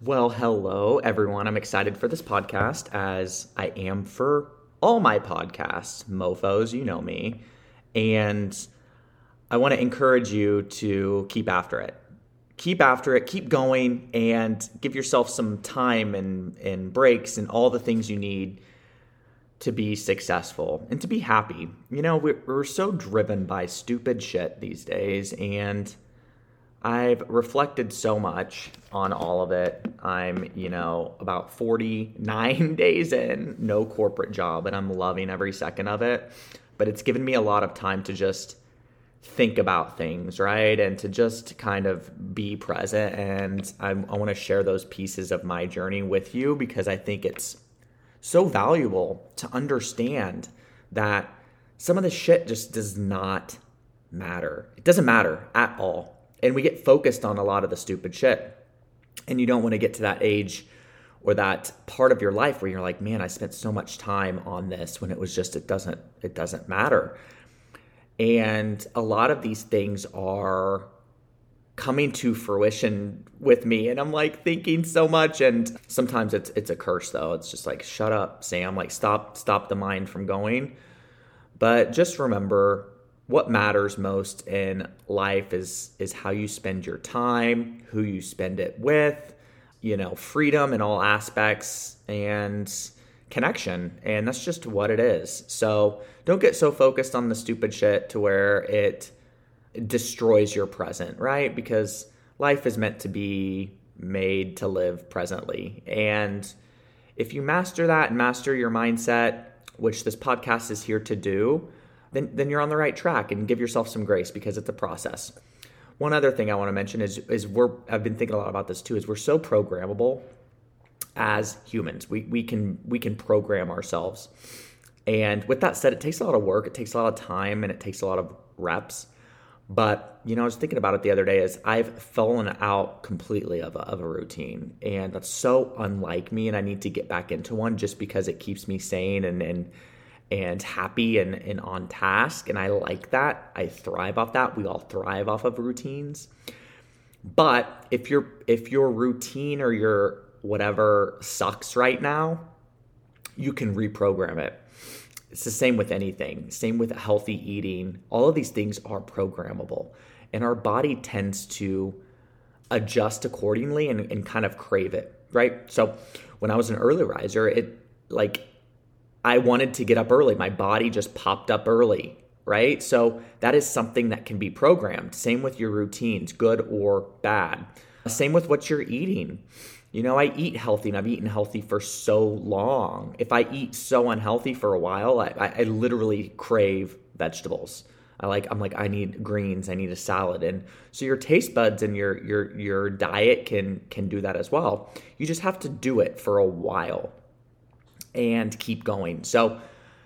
Well, hello, everyone. I'm excited for this podcast as I am for all my podcasts, mofos, you know me. And I want to encourage you to keep after it. Keep after it, keep going, and give yourself some time and, and breaks and all the things you need to be successful and to be happy. You know, we're, we're so driven by stupid shit these days, and I've reflected so much on all of it. I'm, you know, about 49 days in, no corporate job, and I'm loving every second of it. But it's given me a lot of time to just think about things, right? And to just kind of be present. And I, I want to share those pieces of my journey with you because I think it's so valuable to understand that some of the shit just does not matter. It doesn't matter at all and we get focused on a lot of the stupid shit. And you don't want to get to that age or that part of your life where you're like, man, I spent so much time on this when it was just it doesn't it doesn't matter. And a lot of these things are coming to fruition with me and I'm like thinking so much and sometimes it's it's a curse though. It's just like shut up, Sam, like stop stop the mind from going. But just remember what matters most in life is is how you spend your time, who you spend it with, you know, freedom in all aspects and connection. And that's just what it is. So don't get so focused on the stupid shit to where it destroys your present, right? Because life is meant to be made to live presently. And if you master that and master your mindset, which this podcast is here to do, then, then you're on the right track and give yourself some grace because it's a process. One other thing I want to mention is is we're I've been thinking a lot about this too is we're so programmable as humans. We we can we can program ourselves. And with that said, it takes a lot of work, it takes a lot of time, and it takes a lot of reps. But you know, I was thinking about it the other day. Is I've fallen out completely of a, of a routine, and that's so unlike me. And I need to get back into one just because it keeps me sane and and and happy and, and on task. And I like that. I thrive off that. We all thrive off of routines. But if your if your routine or your whatever sucks right now, you can reprogram it. It's the same with anything. Same with healthy eating. All of these things are programmable. And our body tends to adjust accordingly and, and kind of crave it, right? So when I was an early riser, it like I wanted to get up early. My body just popped up early, right? So that is something that can be programmed. Same with your routines, good or bad. Same with what you're eating. You know, I eat healthy and I've eaten healthy for so long. If I eat so unhealthy for a while, I, I, I literally crave vegetables. I like I'm like I need greens, I need a salad. And so your taste buds and your your your diet can can do that as well. You just have to do it for a while and keep going. So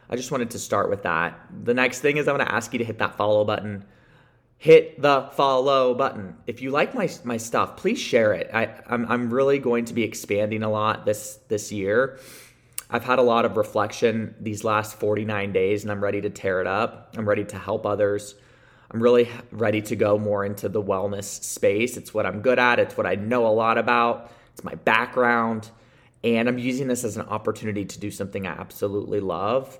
I just wanted to start with that. The next thing is I'm going to ask you to hit that follow button. Hit the follow button. If you like my, my stuff, please share it. I, I'm, I'm really going to be expanding a lot this this year. I've had a lot of reflection these last 49 days, and I'm ready to tear it up. I'm ready to help others. I'm really ready to go more into the wellness space. It's what I'm good at, it's what I know a lot about, it's my background. And I'm using this as an opportunity to do something I absolutely love.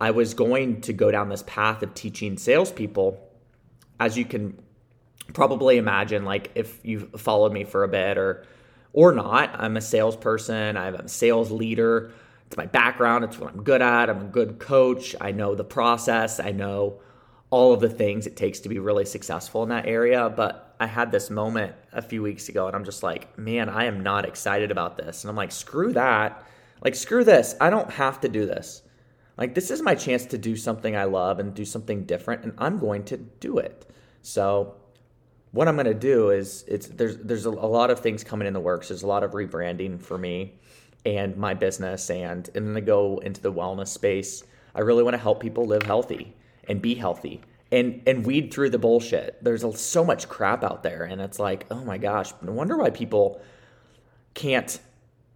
I was going to go down this path of teaching salespeople, as you can probably imagine, like if you've followed me for a bit or or not. I'm a salesperson, I'm a sales leader. It's my background, it's what I'm good at. I'm a good coach. I know the process, I know all of the things it takes to be really successful in that area. But I had this moment a few weeks ago and I'm just like, man, I am not excited about this. And I'm like, screw that. Like, screw this. I don't have to do this. Like, this is my chance to do something I love and do something different, and I'm going to do it. So, what I'm going to do is it's there's there's a, lot of things coming in the works. There's a lot of rebranding for me and my business, and and then to go into the wellness space. I really want to help people live healthy and be healthy and and weed through the bullshit. There's so much crap out there, and it's like, oh my gosh, no wonder why people can't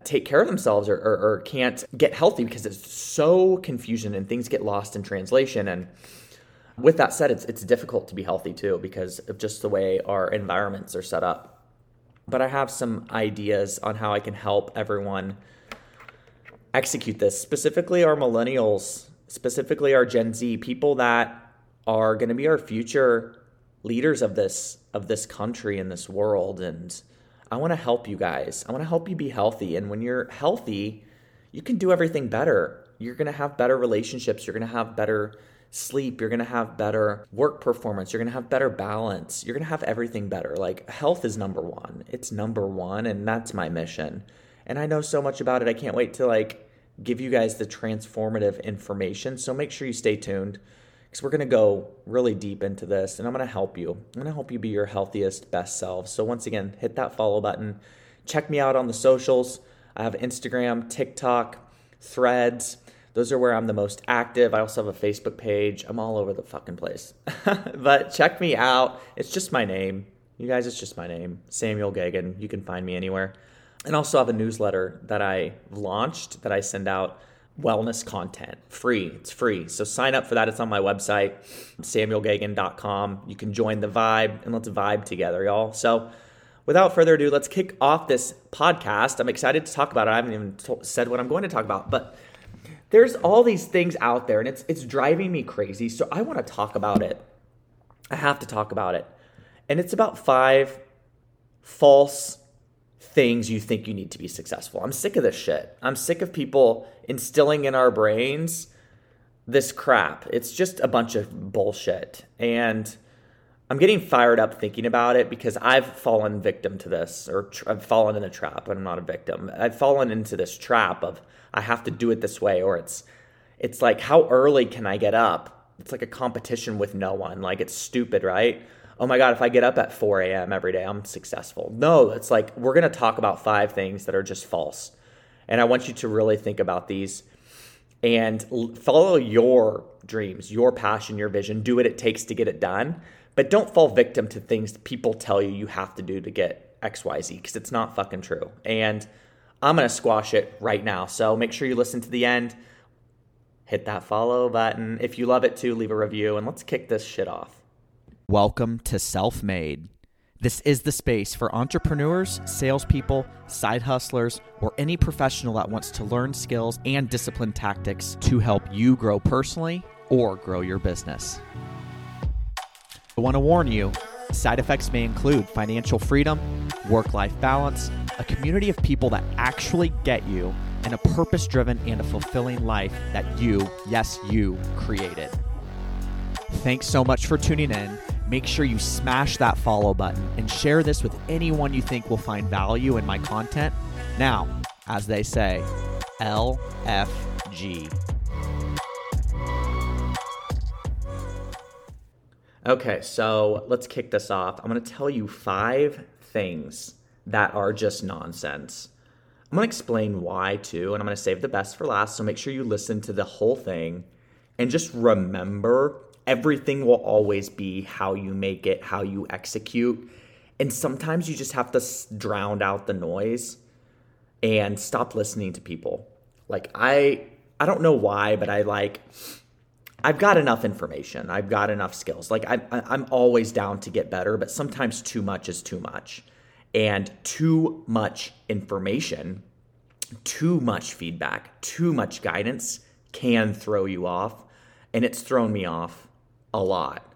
take care of themselves or, or, or can't get healthy because it's so confusion and things get lost in translation. And with that said, it's it's difficult to be healthy too because of just the way our environments are set up. but I have some ideas on how I can help everyone execute this, specifically our millennials, specifically our Gen Z, people that are going to be our future leaders of this of this country and this world and I want to help you guys. I want to help you be healthy and when you're healthy, you can do everything better. You're going to have better relationships, you're going to have better sleep, you're going to have better work performance, you're going to have better balance, you're going to have everything better. Like health is number 1. It's number 1 and that's my mission. And I know so much about it. I can't wait to like give you guys the transformative information. So make sure you stay tuned because we're going to go really deep into this and I'm going to help you. I'm going to help you be your healthiest, best self. So once again, hit that follow button. Check me out on the socials. I have Instagram, TikTok, Threads. Those are where I'm the most active. I also have a Facebook page. I'm all over the fucking place. but check me out. It's just my name. You guys, it's just my name, Samuel Gagan. You can find me anywhere and also have a newsletter that I launched that I send out wellness content free. It's free. So sign up for that. It's on my website, samuelgeoghegan.com. You can join the vibe and let's vibe together, y'all. So without further ado, let's kick off this podcast. I'm excited to talk about it. I haven't even t- said what I'm going to talk about, but there's all these things out there and it's it's driving me crazy. So I want to talk about it. I have to talk about it. And it's about five false things you think you need to be successful. I'm sick of this shit. I'm sick of people instilling in our brains this crap. It's just a bunch of bullshit. And I'm getting fired up thinking about it because I've fallen victim to this, or tr- I've fallen in a trap. I'm not a victim. I've fallen into this trap of I have to do it this way, or it's it's like how early can I get up? It's like a competition with no one. Like it's stupid, right? Oh my God, if I get up at 4 a.m. every day, I'm successful. No, it's like we're going to talk about five things that are just false. And I want you to really think about these and follow your dreams, your passion, your vision. Do what it takes to get it done. But don't fall victim to things people tell you you have to do to get XYZ because it's not fucking true. And I'm going to squash it right now. So make sure you listen to the end. Hit that follow button. If you love it too, leave a review and let's kick this shit off. Welcome to Self Made. This is the space for entrepreneurs, salespeople, side hustlers, or any professional that wants to learn skills and discipline tactics to help you grow personally or grow your business. I want to warn you side effects may include financial freedom, work life balance, a community of people that actually get you, and a purpose driven and a fulfilling life that you, yes, you, created. Thanks so much for tuning in. Make sure you smash that follow button and share this with anyone you think will find value in my content. Now, as they say, LFG. Okay, so let's kick this off. I'm going to tell you five things that are just nonsense. I'm going to explain why too, and I'm going to save the best for last. So make sure you listen to the whole thing and just remember everything will always be how you make it, how you execute. And sometimes you just have to drown out the noise and stop listening to people. Like I I don't know why, but I like I've got enough information. I've got enough skills. Like I I'm always down to get better, but sometimes too much is too much. And too much information, too much feedback, too much guidance can throw you off. And it's thrown me off a lot.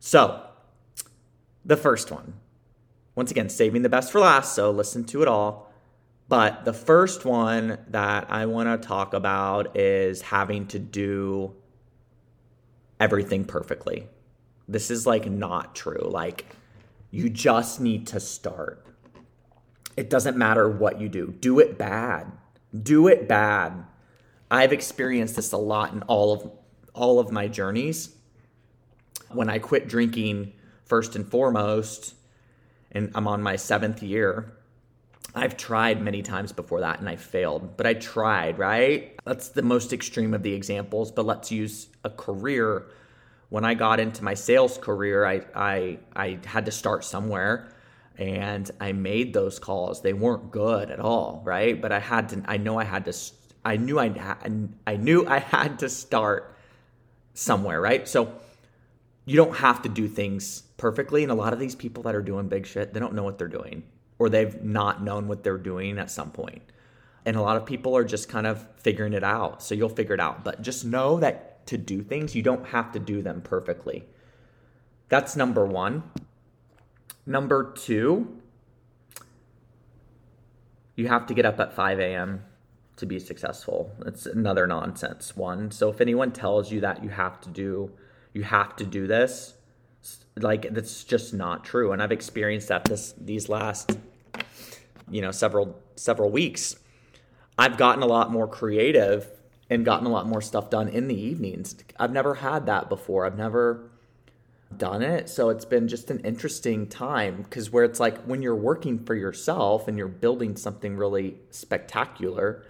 So, the first one, once again, saving the best for last, so listen to it all. But the first one that I want to talk about is having to do everything perfectly. This is like not true. Like, you just need to start. It doesn't matter what you do, do it bad. Do it bad. I've experienced this a lot in all of all of my journeys when I quit drinking, first and foremost, and I'm on my seventh year, I've tried many times before that and I failed, but I tried, right? That's the most extreme of the examples, but let's use a career. When I got into my sales career, I, I, I had to start somewhere and I made those calls. They weren't good at all, right? But I had to, I know I had to, I knew I, I knew I had to start somewhere, right? So you don't have to do things perfectly. And a lot of these people that are doing big shit, they don't know what they're doing. or they've not known what they're doing at some point. And a lot of people are just kind of figuring it out. So you'll figure it out. But just know that to do things, you don't have to do them perfectly. That's number one. Number two, you have to get up at 5 a.m. to be successful. It's another nonsense one. So if anyone tells you that you have to do you have to do this, like that's just not true. And I've experienced that this these last you know several several weeks. I've gotten a lot more creative and gotten a lot more stuff done in the evenings. I've never had that before. I've never done it. So it's been just an interesting time because where it's like when you're working for yourself and you're building something really spectacular,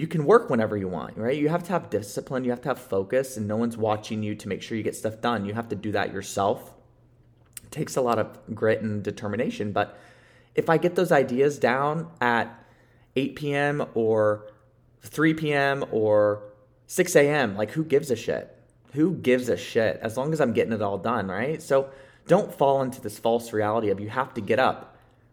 you can work whenever you want, right? You have to have discipline, you have to have focus, and no one's watching you to make sure you get stuff done. You have to do that yourself. It takes a lot of grit and determination. But if I get those ideas down at 8 p.m. or 3 p.m. or 6 a.m., like who gives a shit? who gives a shit as long as I'm getting it all done, right? So don't fall into this false reality of you have to get up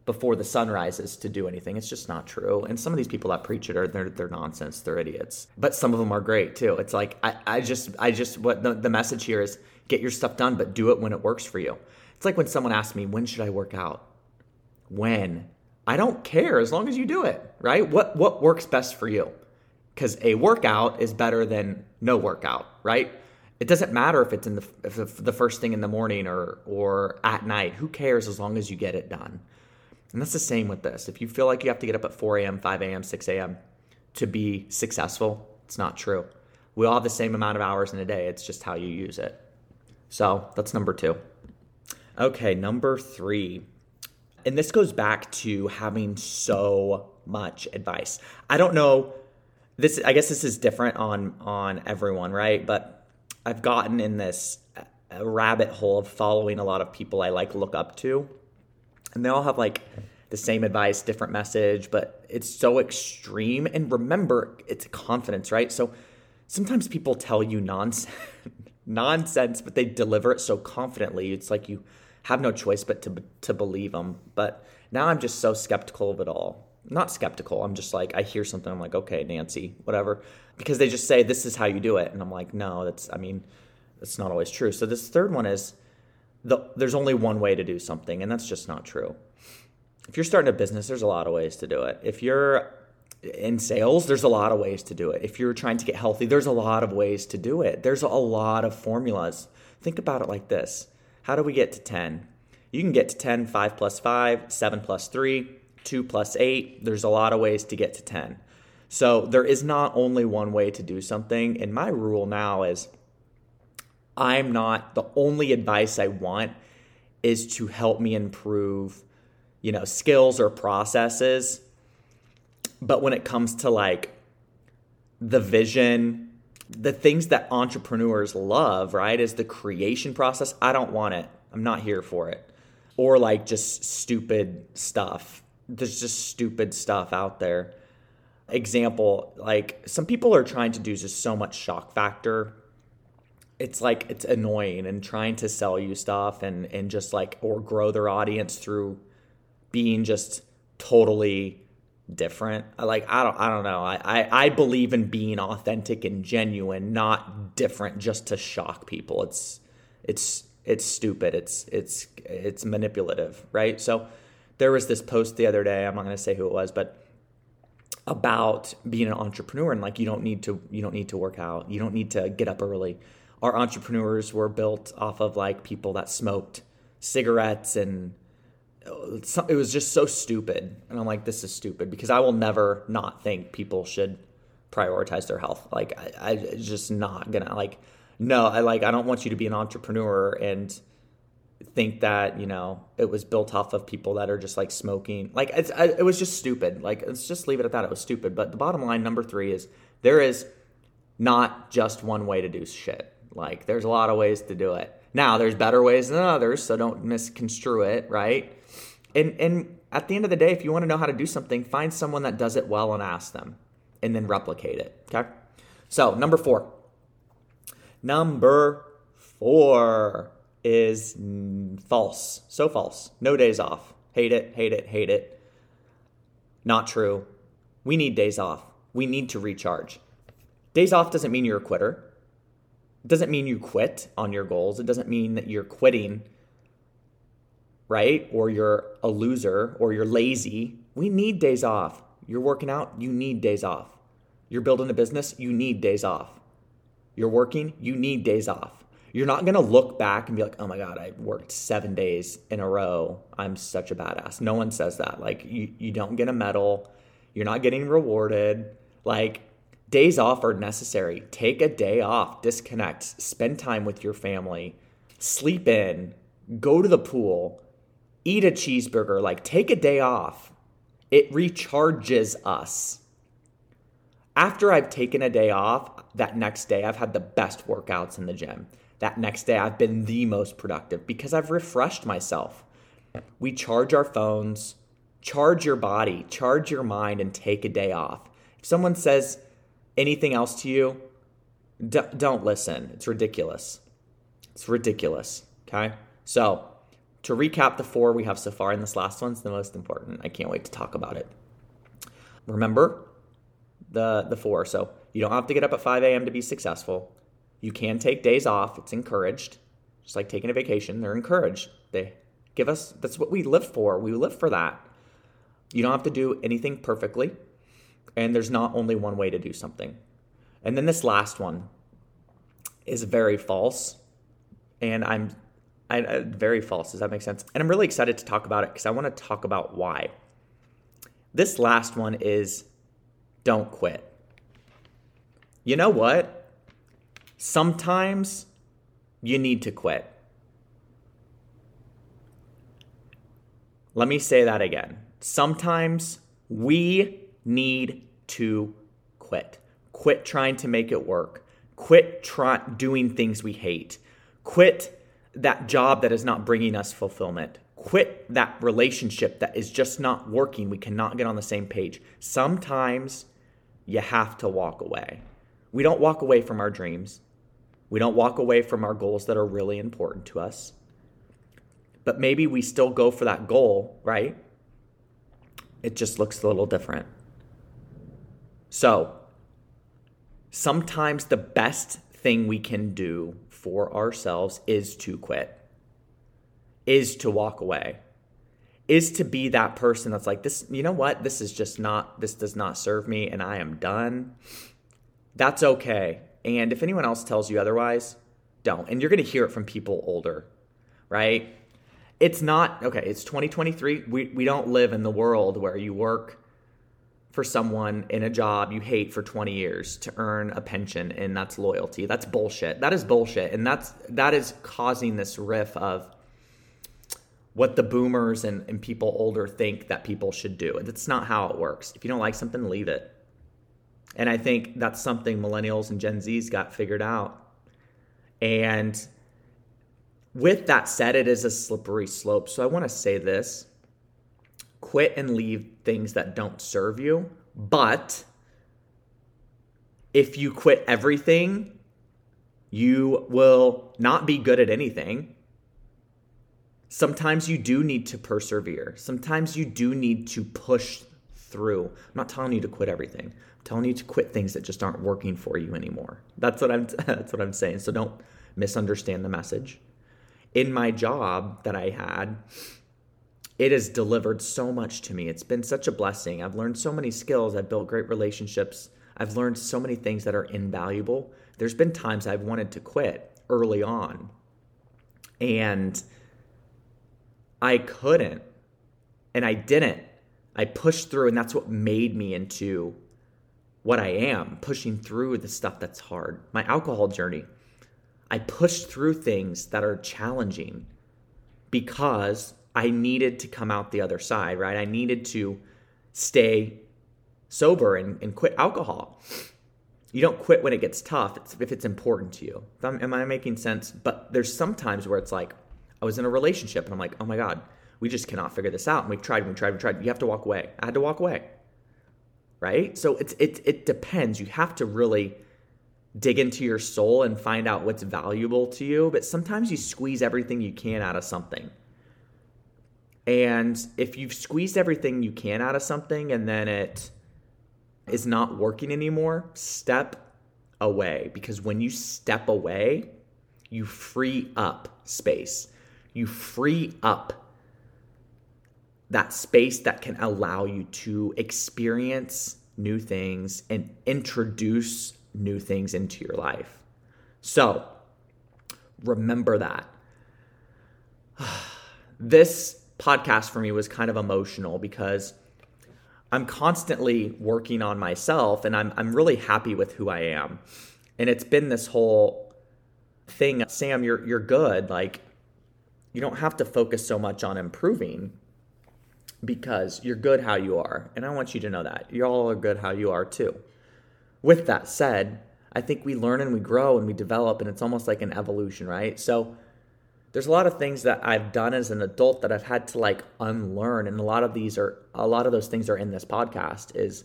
before the sun rises to do anything. It's just not true. And some of these people that preach it are they're, they're nonsense. They're idiots. But some of them are great too. It's like I, I just I just what the, the message here is get your stuff done, but do it when it works for you. It's like when someone asks me, when should I work out? When? I don't care as long as you do it, right? What what works best for you? Because a workout is better than no workout, right? it doesn't matter if it's in the if the first thing in the morning or or at night. Who cares as long as you get it done? And that's the same with this. If you feel like you have to get up at 4 a.m., 5 a.m., 6 a.m. to be successful, it's not true. We all have the same amount of hours in a day. It's just how you use it. So that's number two. Okay, number three. And this goes back to having so much advice. I don't know. This I guess this is different on on everyone, right? But I've gotten in this uh, rabbit hole of following a lot of people I like look up to, and they all have like the same advice, different message, but it's so extreme. And remember, it's confidence, right? So sometimes people tell you nonsense, nonsense, but they deliver it so confidently. It's like you have no choice but to to believe them. But now I'm just so skeptical of it all. Not skeptical. I'm just like I hear something. I'm like, okay, Nancy, whatever because they just say this is how you do it and i'm like no that's i mean that's not always true so this third one is the, there's only one way to do something and that's just not true. If you're starting a business there's a lot of ways to do it. If you're in sales there's a lot of ways to do it. If you're trying to get healthy there's a lot of ways to do it. There's a lot of formulas. Think about it like this. How do we get to 10 you can get to 10 5 plus 5 7 plus 3 2 plus 8 there's a lot of ways to get to 10 so there is not only one way to do something. And my rule now is I'm not the only advice I want is to help me improve, you know, skills or processes. But when it comes to like the vision, the things that entrepreneurs love, right, is the creation process. I don't want it. I'm not here for it. Or like just stupid stuff. There's just stupid stuff out there example, like some people are trying to do just so much shock factor. It's like it's annoying and trying to sell you stuff and and just like or grow their audience through being just totally different. Like I don't I don't know. I, I, I believe in being authentic and genuine, not different just to shock people. It's it's it's stupid. It's it's it's manipulative, right? So there was this post the other day, I'm not gonna say who it was, but about being an entrepreneur and like you don't need to you don't need to work out you don't need to get up early our entrepreneurs were built off of like people that smoked cigarettes and it was just so stupid. And i'm like this is stupid because i will never not think people should prioritize their health. Like i, I just not gonna like no i like i don't want you to be an entrepreneur and think that you know it was built off of people that are just like smoking. Like it's it was just stupid. Like let's just leave it at that. It was stupid. But the bottom line number three is there is not just one way to do shit like there's a lot of ways to do it now there's better ways than others so don't misconstrue it right and and at the end of the day if you want to know how to do something find someone that does it well and ask them and then replicate it okay so number four number four is false. So false. No days off. hate it, hate it, hate it. Not true. We need days off. We need to recharge. Days off doesn't mean you're a quitter. Doesn't mean you quit on your goals. It doesn't mean that you're quitting, right? Or you're a loser or you're lazy. We need days off. You're working out, you need days off. You're building a business, you need days off. You're working, you need days off. You're not gonna look back and be like, oh my God, I worked seven days in a row. I'm such a badass. No one says that. Like, you, you don't get a medal, you're not getting rewarded. Like, days off are necessary. Take a day off, disconnect, spend time with your family, sleep in, go to the pool, eat a cheeseburger. Like, take a day off. It recharges us. After I've taken a day off, that next day I've had the best workouts in the gym. That next day I've been the most productive because I've refreshed myself. We charge our phones, charge your body, charge your mind, and take a day off. If someone says anything else to you, d- don't listen. It's ridiculous. It's ridiculous. Okay? So, to recap the four we have so far, and this last one's the most important. I can't wait to talk about it. Remember the the four. So you don't have to get up at 5 a.m. to be successful. You can take days off. It's encouraged. Just like taking a vacation, they're encouraged. They give us that's what we live for. We live for that. You don't have to do anything perfectly. And there's not only one way to do something. And then this last one is very false. And I'm I, very false. Does that make sense? And I'm really excited to talk about it because I want to talk about why. This last one is don't quit. You know what? Sometimes you need to quit. Let me say that again. Sometimes we need to quit. Quit trying to make it work. Quit try- doing things we hate. Quit that job that is not bringing us fulfillment. Quit that relationship that is just not working. We cannot get on the same page. Sometimes you have to walk away. We don't walk away from our dreams. We don't walk away from our goals that are really important to us. But maybe we still go for that goal, right? It just looks a little different. So, sometimes the best thing we can do for ourselves is to quit, is to walk away, is to be that person that's like, this, you know what? This is just not, this does not serve me and I am done. That's okay. And if anyone else tells you otherwise, don't. And you're going to hear it from people older, right? It's not, okay, it's 2023. We, we don't live in the world where you work for someone in a job you hate for 20 years to earn a pension and that's loyalty. That's bullshit. That is bullshit. And that's that is causing this riff of what the boomers and, and people older think that people should do. That's not how it works. If you don't like something, leave it. And I think that's something millennials and Gen Zs got figured out. And with that said, it is a slippery slope. So I want to say this quit and leave things that don't serve you. But if you quit everything, you will not be good at anything. Sometimes you do need to persevere. Sometimes you do need to push through. I'm not telling you to quit everything. I'm telling you to quit things that just aren't working for you anymore. That's what I'm that's what I'm saying. So don't misunderstand the message. In my job that I had, it has delivered so much to me. It's been such a blessing. I've learned so many skills. I've built great relationships. I've learned so many things that are invaluable. There's been times I've wanted to quit early on. And I couldn't. And I didn't. I pushed through, and that's what made me into what I am, pushing through the stuff that's hard. My alcohol journey. I pushed through things that are challenging because I needed to come out the other side, right? I needed to stay sober and, and quit alcohol. You don't quit when it gets tough it's, if it's important to you. Am I making sense? But there's sometimes where it's like, I was in a relationship and I'm like, oh my God, we just cannot figure this out. And we've tried, we tried, we tried. You have to walk away. I had to walk away. Right? So it's it it depends. You have to really dig into your soul and find out what's valuable to you. But sometimes you squeeze everything you can out of something. And if you've squeezed everything you can out of something and then it is not working anymore, step away. Because when you step away, you free up space. You free up that space that can allow you to experience new things and introduce new things into your life. So remember that. This podcast for me was kind of emotional because I'm constantly working on myself and I'm, I'm really happy with who I am. And it's been this whole thing Sam, you're, you're good. Like, you don't have to focus so much on improving because you're good how you are. And I want you to know that. You all are good how you are too. With that said, I think we learn and we grow and we develop, and it's almost like an evolution, right? So, there's a lot of things that I've done as an adult that I've had to like unlearn and a lot of these are a lot of those things are in this podcast is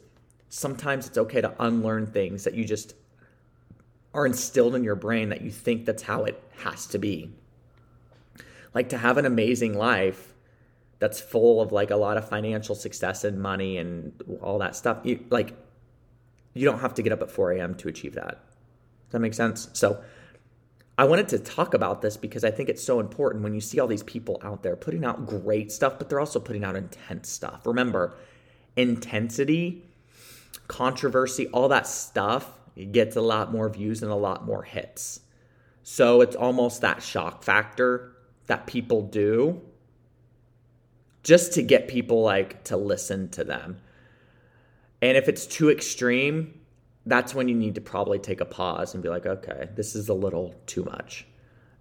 sometimes it's okay to unlearn things that you just are instilled in your brain that you think that's how it has to be. Like to have an amazing life that's full of like a lot of financial success and money and all that stuff. You like you don't have to get up at 4 a.m. to achieve that. Does that make sense? So I wanted to talk about this because I think it's so important when you see all these people out there putting out great stuff, but they're also putting out intense stuff. Remember, intensity, controversy, all that stuff gets a lot more views and a lot more hits. So it's almost that shock factor that people do just to get people like to listen to them. And if it's too extreme, that's when you need to probably take a pause and be like, okay, this is a little too much.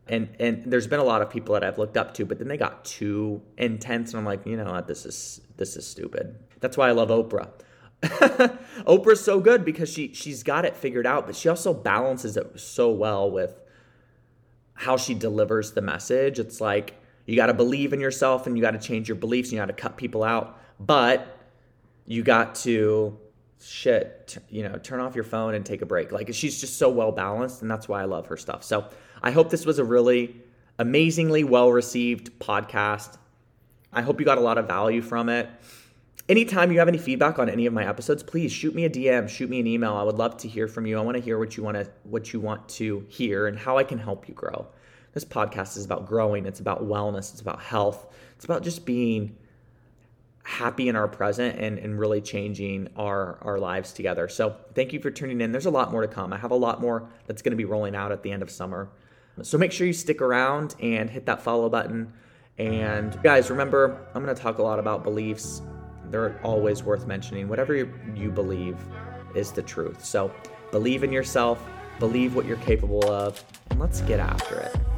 And and there's been a lot of people that I've looked up to, but then they got too intense, and I'm like, you know what, this is this is stupid. That's why I love Oprah. Oprah's so good because she she's got it figured out, but she also balances it so well with how she delivers the message. It's like you got to believe in yourself and you got to change your beliefs and you got to cut people out, but you got to shit, t- you know, turn off your phone and take a break. Like she's just so well balanced, and that's why I love her stuff. So I hope this was a really amazingly well received podcast. I hope you got a lot of value from it. Anytime you have any feedback on any of my episodes, please shoot me a DM, shoot me an email. I would love to hear from you. I want to hear what you want to what you want to hear and how I can help you grow. This podcast is about growing, it's about wellness, it's about health. It's about just being happy in our present and, and really changing our, our lives together. So thank you for tuning in. There's a lot more to come. I have a lot more that's going to be rolling out at the end of summer. So make sure you stick around and hit that follow button. And guys, remember, I'm going to talk a lot about beliefs. They're always worth mentioning. Whatever you, you believe is the truth. So believe in yourself, believe what you're capable of, and let's get after it.